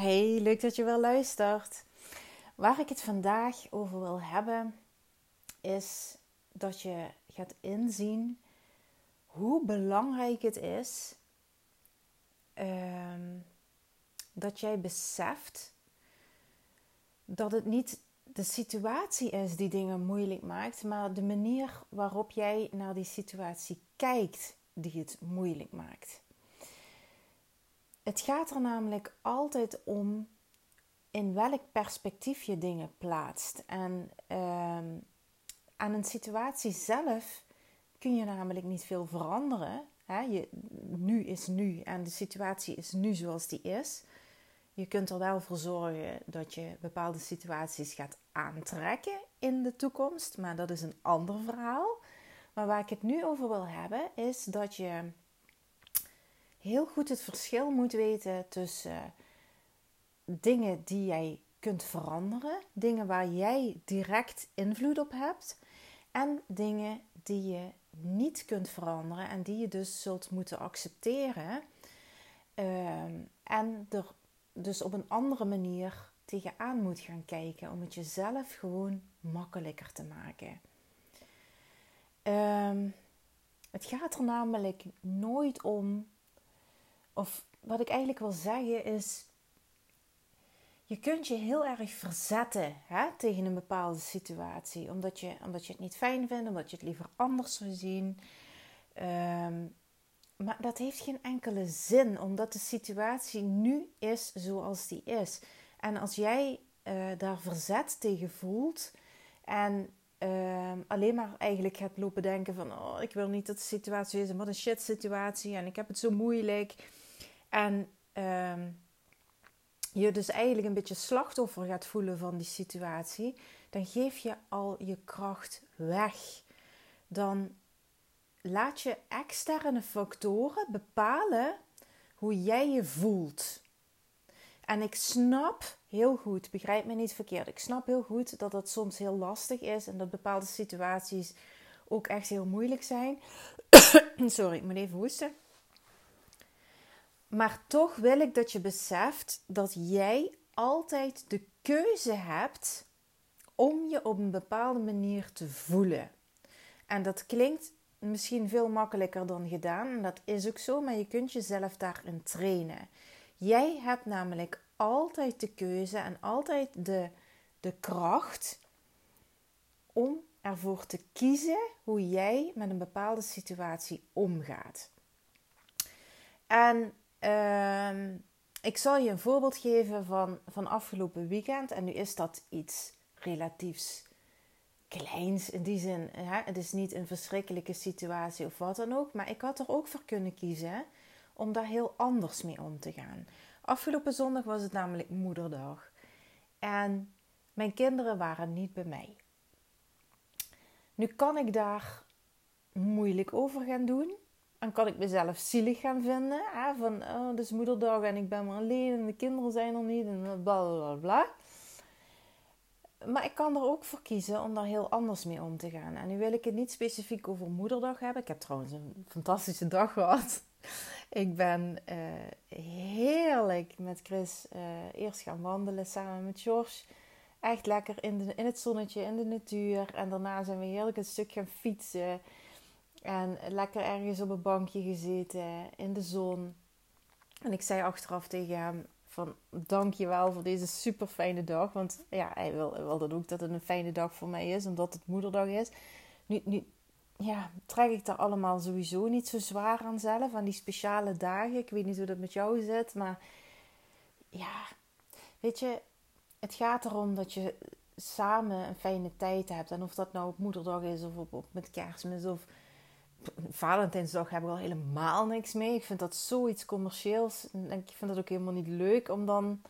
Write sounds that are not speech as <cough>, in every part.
Hey, leuk dat je wel luistert. Waar ik het vandaag over wil hebben, is dat je gaat inzien hoe belangrijk het is ehm, dat jij beseft dat het niet de situatie is die dingen moeilijk maakt, maar de manier waarop jij naar die situatie kijkt die het moeilijk maakt. Het gaat er namelijk altijd om in welk perspectief je dingen plaatst. En uh, aan een situatie zelf kun je namelijk niet veel veranderen. Je, nu is nu en de situatie is nu zoals die is. Je kunt er wel voor zorgen dat je bepaalde situaties gaat aantrekken in de toekomst, maar dat is een ander verhaal. Maar waar ik het nu over wil hebben, is dat je heel goed het verschil moet weten tussen dingen die jij kunt veranderen, dingen waar jij direct invloed op hebt, en dingen die je niet kunt veranderen en die je dus zult moeten accepteren. Ehm, en er dus op een andere manier tegenaan moet gaan kijken om het jezelf gewoon makkelijker te maken. Ehm, het gaat er namelijk nooit om of wat ik eigenlijk wil zeggen is, je kunt je heel erg verzetten hè, tegen een bepaalde situatie. Omdat je, omdat je het niet fijn vindt, omdat je het liever anders zou zien. Ehm, maar dat heeft geen enkele zin, omdat de situatie nu is zoals die is. En als jij uh, daar verzet tegen voelt en uh, alleen maar eigenlijk gaat lopen denken van... oh, ik wil niet dat de situatie is en wat een shit situatie en ik heb het zo moeilijk... En um, je dus eigenlijk een beetje slachtoffer gaat voelen van die situatie, dan geef je al je kracht weg. Dan laat je externe factoren bepalen hoe jij je voelt. En ik snap heel goed, begrijp me niet verkeerd, ik snap heel goed dat dat soms heel lastig is en dat bepaalde situaties ook echt heel moeilijk zijn. <coughs> Sorry, ik moet even hoesten. Maar toch wil ik dat je beseft dat jij altijd de keuze hebt om je op een bepaalde manier te voelen. En dat klinkt misschien veel makkelijker dan gedaan. En dat is ook zo, maar je kunt jezelf daarin trainen. Jij hebt namelijk altijd de keuze en altijd de, de kracht om ervoor te kiezen hoe jij met een bepaalde situatie omgaat. En Ehm, ik zal je een voorbeeld geven van, van afgelopen weekend. En nu is dat iets relatiefs kleins in die zin. Hè? Het is niet een verschrikkelijke situatie of wat dan ook. Maar ik had er ook voor kunnen kiezen om daar heel anders mee om te gaan. Afgelopen zondag was het namelijk moederdag. En mijn kinderen waren niet bij mij. Nu kan ik daar moeilijk over gaan doen. Dan kan ik mezelf zielig gaan vinden. Hè? Van, oh, het is moederdag en ik ben maar alleen en de kinderen zijn er niet en bla bla bla. Maar ik kan er ook voor kiezen om daar heel anders mee om te gaan. En nu wil ik het niet specifiek over moederdag hebben. Ik heb trouwens een fantastische dag gehad. Ik ben uh, heerlijk met Chris uh, eerst gaan wandelen samen met George. Echt lekker in, de, in het zonnetje, in de natuur. En daarna zijn we heerlijk een stuk gaan fietsen. En lekker ergens op een bankje gezeten in de zon. En ik zei achteraf tegen hem van dankjewel voor deze super fijne dag. Want ja, hij wil, wil dat ook dat het een fijne dag voor mij is. Omdat het moederdag is. Nu, nu ja, trek ik daar allemaal sowieso niet zo zwaar aan zelf. Aan die speciale dagen. Ik weet niet hoe dat met jou zit. Maar ja, weet je. Het gaat erom dat je samen een fijne tijd hebt. En of dat nou op moederdag is of op, op met kerstmis of Valentijnsdag heb ik al helemaal niks mee. Ik vind dat zoiets commercieels. Ik vind dat ook helemaal niet leuk om dan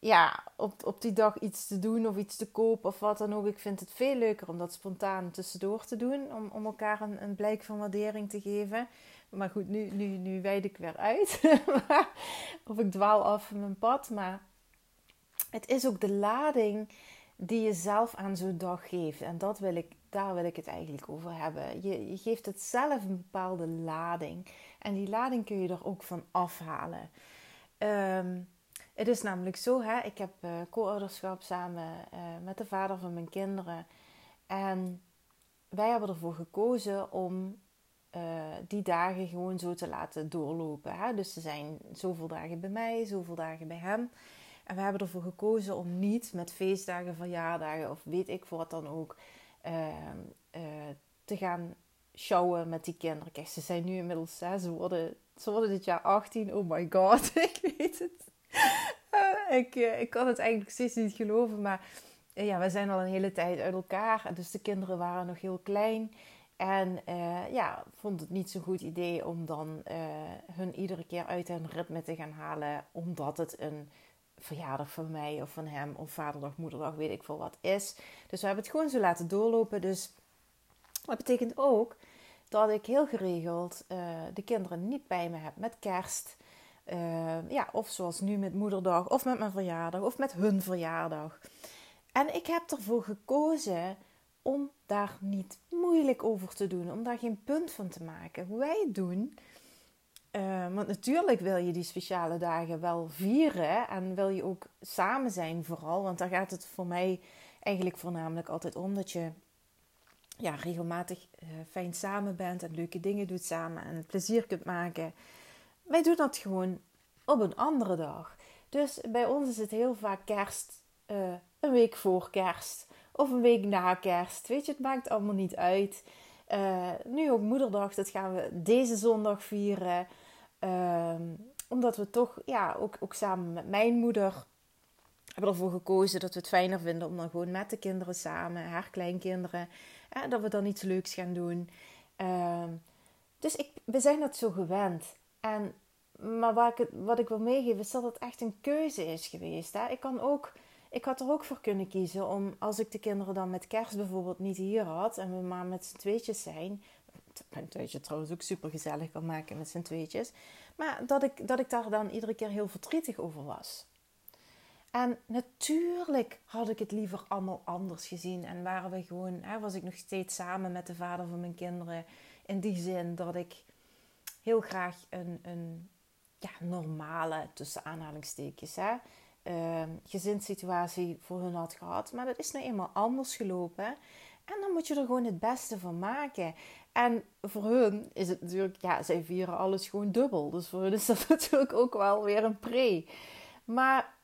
ja, op, op die dag iets te doen of iets te kopen of wat dan ook. Ik vind het veel leuker om dat spontaan tussendoor te doen. Om, om elkaar een, een blijk van waardering te geven. Maar goed, nu, nu, nu wijd ik weer uit. <laughs> of ik dwaal af van mijn pad. Maar het is ook de lading die je zelf aan zo'n dag geeft. En dat wil ik daar wil ik het eigenlijk over hebben. Je, je geeft het zelf een bepaalde lading. En die lading kun je er ook van afhalen. Um, Het is namelijk zo, hè, ik heb uh, co-ouderschap samen uh, met de vader van mijn kinderen. En wij hebben ervoor gekozen om uh, die dagen gewoon zo te laten doorlopen. Hè? Dus er zijn zoveel dagen bij mij, zoveel dagen bij hem. En we hebben ervoor gekozen om niet met feestdagen, verjaardagen of weet ik wat dan ook te gaan showen met die kinderen. Kijk, ze zijn nu inmiddels, hè, ze, worden, ze worden dit jaar 18. Oh my god, <laughs> ik weet het. Uh, ik, uh, ik kan het eigenlijk steeds niet geloven, maar uh, ja, we zijn al een hele tijd uit elkaar. Dus de kinderen waren nog heel klein. En ja, vond het niet zo'n goed idee om dan hun iedere keer uit hun ritme te gaan halen. Omdat het een verjaardag van mij of van hem of vaderdag, moederdag, weet ik veel wat is. Dus we hebben het gewoon zo laten doorlopen. Dus dat betekent ook dat ik heel geregeld uh, de kinderen niet bij me heb met kerst. Uh, ja, of zoals nu met moederdag, of met mijn verjaardag, of met hun verjaardag. En ik heb ervoor gekozen om daar niet moeilijk over te doen, om daar geen punt van te maken. Wij doen. Uh, want natuurlijk wil je die speciale dagen wel vieren en wil je ook samen zijn vooral. Want daar gaat het voor mij eigenlijk voornamelijk altijd om dat je ja, regelmatig uh, fijn samen bent en leuke dingen doet samen en plezier kunt maken. Wij doen dat gewoon op een andere dag. Dus bij ons is het heel vaak kerst, uh, een week voor kerst of een week na kerst. Weet je, het maakt allemaal niet uit. Uh, nu ook moederdag, dat gaan we deze zondag vieren. Ehm, omdat we toch, ja, ook, ook samen met mijn moeder hebben ervoor gekozen dat we het fijner vinden om dan gewoon met de kinderen samen, haar kleinkinderen, dat we dan iets leuks gaan doen. Ehm, dus ik, we zijn dat zo gewend. En, maar wat ik, wat ik wil meegeven is dat het echt een keuze is geweest. Hè? Ik, kan ook, ik had er ook voor kunnen kiezen om, als ik de kinderen dan met kerst bijvoorbeeld niet hier had en we maar met z'n tweetjes zijn. Mijn tweetje trouwens ook super gezellig kan maken met z'n tweetjes. Maar dat ik, dat ik daar dan iedere keer heel verdrietig over was. En natuurlijk had ik het liever allemaal anders gezien. En waren we gewoon, hè, was ik nog steeds samen met de vader van mijn kinderen. In die zin dat ik heel graag een, een ja, normale, tussen aanhalingstekens, hè, uh, gezinssituatie voor hun had gehad. Maar dat is nou eenmaal anders gelopen. En dan moet je er gewoon het beste van maken. En voor hun is het natuurlijk, ja, zij vieren alles gewoon dubbel. Dus voor hun is dat <laughs> natuurlijk ook wel weer een pre. Maar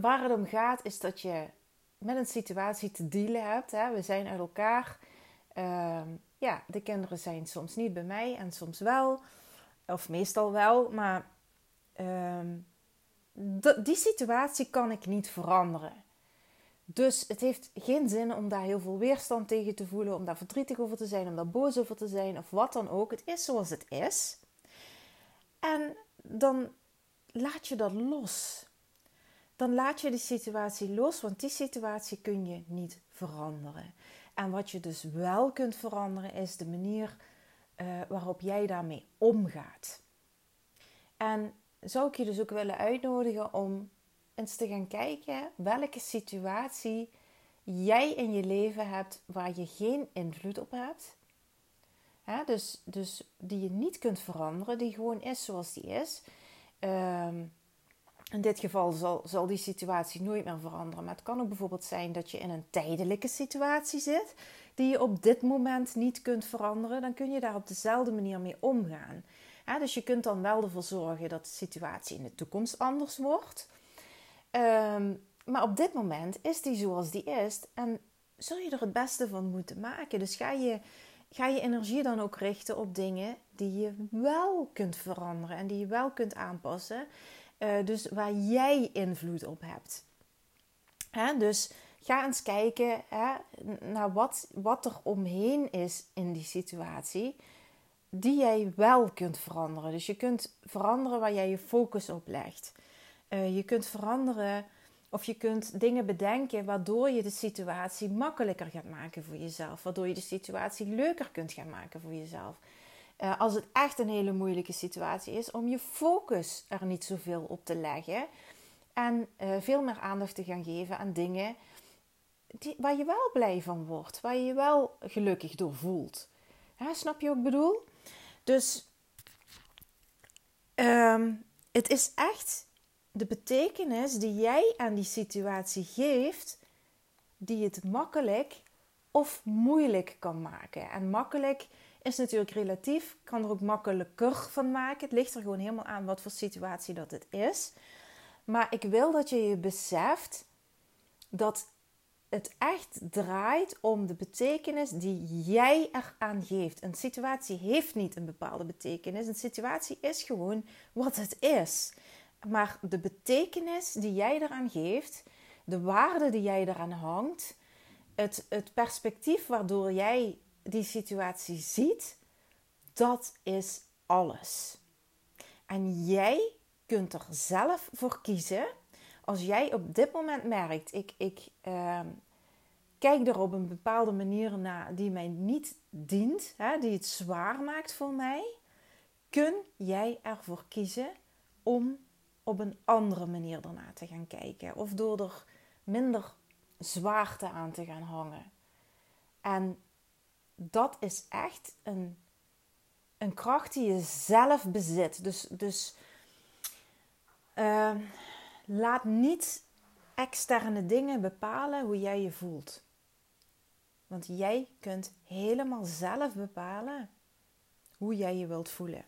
waar het om gaat is dat je met een situatie te dealen hebt. Hè? We zijn uit elkaar. Ehm, ja, de kinderen zijn soms niet bij mij en soms wel. Of meestal wel. Maar ehm, die situatie kan ik niet veranderen. Dus het heeft geen zin om daar heel veel weerstand tegen te voelen, om daar verdrietig over te zijn, om daar boos over te zijn of wat dan ook. Het is zoals het is. En dan laat je dat los dan laat je die situatie los, want die situatie kun je niet veranderen. En wat je dus wel kunt veranderen is de manier uh, waarop jij daarmee omgaat. En zou ik je dus ook willen uitnodigen om eens te gaan kijken welke situatie jij in je leven hebt waar je geen invloed op hebt. dus, dus die je niet kunt veranderen, die gewoon is zoals die is. Um, in dit geval zal, zal die situatie nooit meer veranderen. Maar het kan ook bijvoorbeeld zijn dat je in een tijdelijke situatie zit, die je op dit moment niet kunt veranderen. Dan kun je daar op dezelfde manier mee omgaan. Dus je kunt dan wel ervoor zorgen dat de situatie in de toekomst anders wordt. Ehm, maar op dit moment is die zoals die is. En zul je er het beste van moeten maken. Dus ga je, ga je energie dan ook richten op dingen die je wel kunt veranderen en die je wel kunt aanpassen. Uh, dus waar jij invloed op hebt. Hè? Dus ga eens kijken hè, naar wat, wat er omheen is in die situatie, die jij wel kunt veranderen. Dus je kunt veranderen waar jij je focus op legt. Uh, je kunt veranderen of je kunt dingen bedenken waardoor je de situatie makkelijker gaat maken voor jezelf. Waardoor je de situatie leuker kunt gaan maken voor jezelf. Uh, als het echt een hele moeilijke situatie is, om je focus er niet zoveel op te leggen. En uh, veel meer aandacht te gaan geven aan dingen die, waar je wel blij van wordt. Waar je je wel gelukkig door voelt. snap je wat ik bedoel? Dus um, het is echt de betekenis die jij aan die situatie geeft, die het makkelijk of moeilijk kan maken. En makkelijk is natuurlijk relatief, kan er ook makkelijker van maken. Het ligt er gewoon helemaal aan wat voor situatie dat het is. Maar ik wil dat je je beseft dat het echt draait om de betekenis die jij eraan geeft. Een situatie heeft niet een bepaalde betekenis. Een situatie is gewoon wat het is. Maar de betekenis die jij eraan geeft, de waarde die jij eraan hangt, het, het perspectief waardoor jij die situatie ziet, dat is alles. En jij kunt er zelf voor kiezen. Als jij op dit moment merkt, ik, ik ehm, kijk er op een bepaalde manier naar die mij niet dient, hè, die het zwaar maakt voor mij, kun jij ervoor kiezen om op een andere manier ernaar te gaan kijken. Of door er minder zwaarte aan te gaan hangen. En dat is echt een, een kracht die je zelf bezit. Dus, dus uh, laat niet externe dingen bepalen hoe jij je voelt. Want jij kunt helemaal zelf bepalen hoe jij je wilt voelen.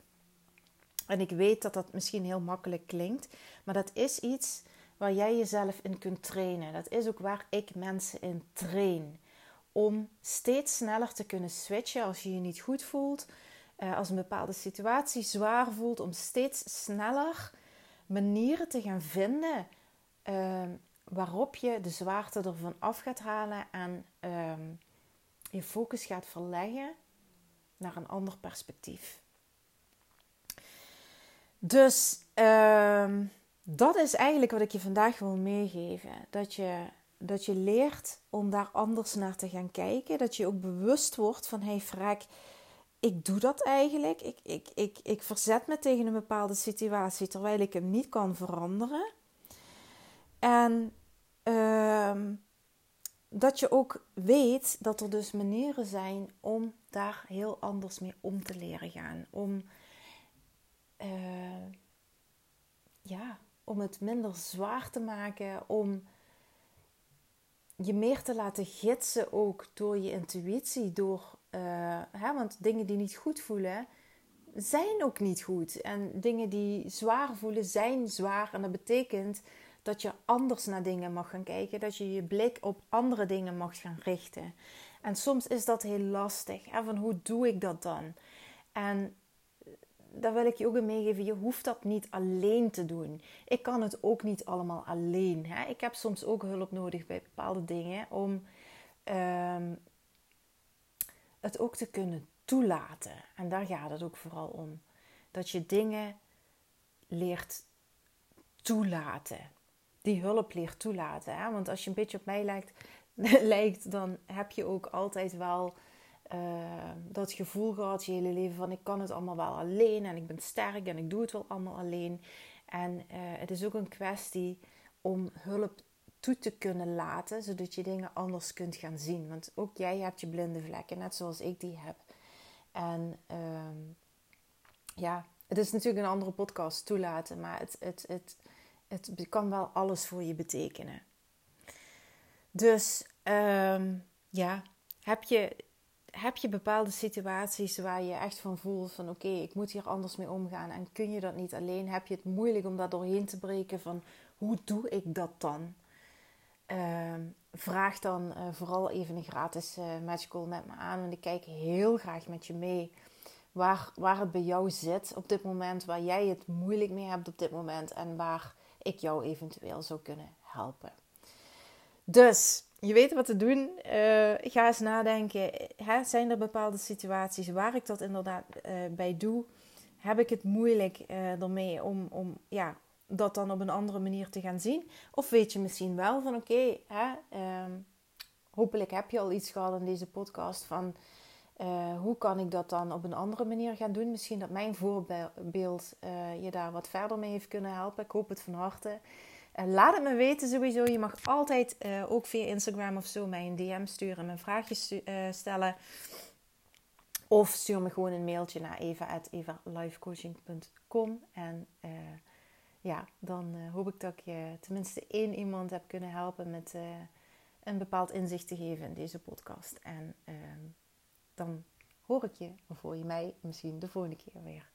En ik weet dat dat misschien heel makkelijk klinkt, maar dat is iets waar jij jezelf in kunt trainen. Dat is ook waar ik mensen in train. Om steeds sneller te kunnen switchen als je je niet goed voelt, eh, als een bepaalde situatie zwaar voelt, om steeds sneller manieren te gaan vinden ehm, waarop je de zwaarte ervan af gaat halen en ehm, je focus gaat verleggen naar een ander perspectief. Dus ehm, dat is eigenlijk wat ik je vandaag wil meegeven. Dat je, dat je leert om daar anders naar te gaan kijken. Dat je ook bewust wordt van: hey, Frek, ik doe dat eigenlijk. Ik, ik, ik, ik verzet me tegen een bepaalde situatie terwijl ik hem niet kan veranderen. En ehm, dat je ook weet dat er dus manieren zijn om daar heel anders mee om te leren gaan. Om, uh, ja, om het minder zwaar te maken, om je meer te laten gidsen ook door je intuïtie, door, uh, hè, want dingen die niet goed voelen, zijn ook niet goed. En dingen die zwaar voelen, zijn zwaar. En dat betekent dat je anders naar dingen mag gaan kijken, dat je je blik op andere dingen mag gaan richten. En soms is dat heel lastig. Hè? Van hoe doe ik dat dan? En daar wil ik je ook in meegeven. Je hoeft dat niet alleen te doen. Ik kan het ook niet allemaal alleen. Hè? Ik heb soms ook hulp nodig bij bepaalde dingen om ehm, het ook te kunnen toelaten. En daar gaat het ook vooral om. Dat je dingen leert toelaten. Die hulp leert toelaten. Hè? Want als je een beetje op mij lijkt, <laughs> lijkt dan heb je ook altijd wel uh, dat gevoel gehad je hele leven van ik kan het allemaal wel alleen en ik ben sterk en ik doe het wel allemaal alleen. En uh, het is ook een kwestie om hulp toe te kunnen laten, zodat je dingen anders kunt gaan zien. Want ook jij hebt je blinde vlekken, net zoals ik die heb. En uh, ja, het is natuurlijk een andere podcast toelaten, maar het, het, het, het kan wel alles voor je betekenen. Dus um, ja, heb je heb je bepaalde situaties waar je echt van voelt van oké, ik moet hier anders mee omgaan en kun je dat niet alleen? Heb je het moeilijk om daar doorheen te breken van hoe doe ik dat dan? Ehm, vraag dan uh, vooral even een gratis uh, Magical met me aan, want ik kijk heel graag met je mee waar, waar het bij jou zit op dit moment, waar jij het moeilijk mee hebt op dit moment en waar ik jou eventueel zou kunnen helpen. Dus je weet wat te doen. Uh, ga eens nadenken. Hè, zijn er bepaalde situaties waar ik dat inderdaad uh, bij doe? Heb ik het moeilijk uh, ermee om, om ja, dat dan op een andere manier te gaan zien? Of weet je misschien wel van oké, um, hopelijk heb je al iets gehad in deze podcast van hoe kan ik dat dan op een andere manier gaan doen? Misschien dat mijn voorbeeld je daar wat verder mee heeft kunnen helpen. Ik hoop het van harte. Laat het me weten sowieso. Je mag altijd uh, ook via Instagram of zo mij een DM sturen en mijn vraagjes stellen. Of stuur me gewoon een mailtje naar eva.evalifecoaching.com. En ja, dan eh, hoop ik dat ik je tenminste één iemand heb kunnen helpen met eh, een bepaald inzicht te geven in deze podcast. En ehm, dan hoor ik je of hoor je mij misschien de volgende keer weer.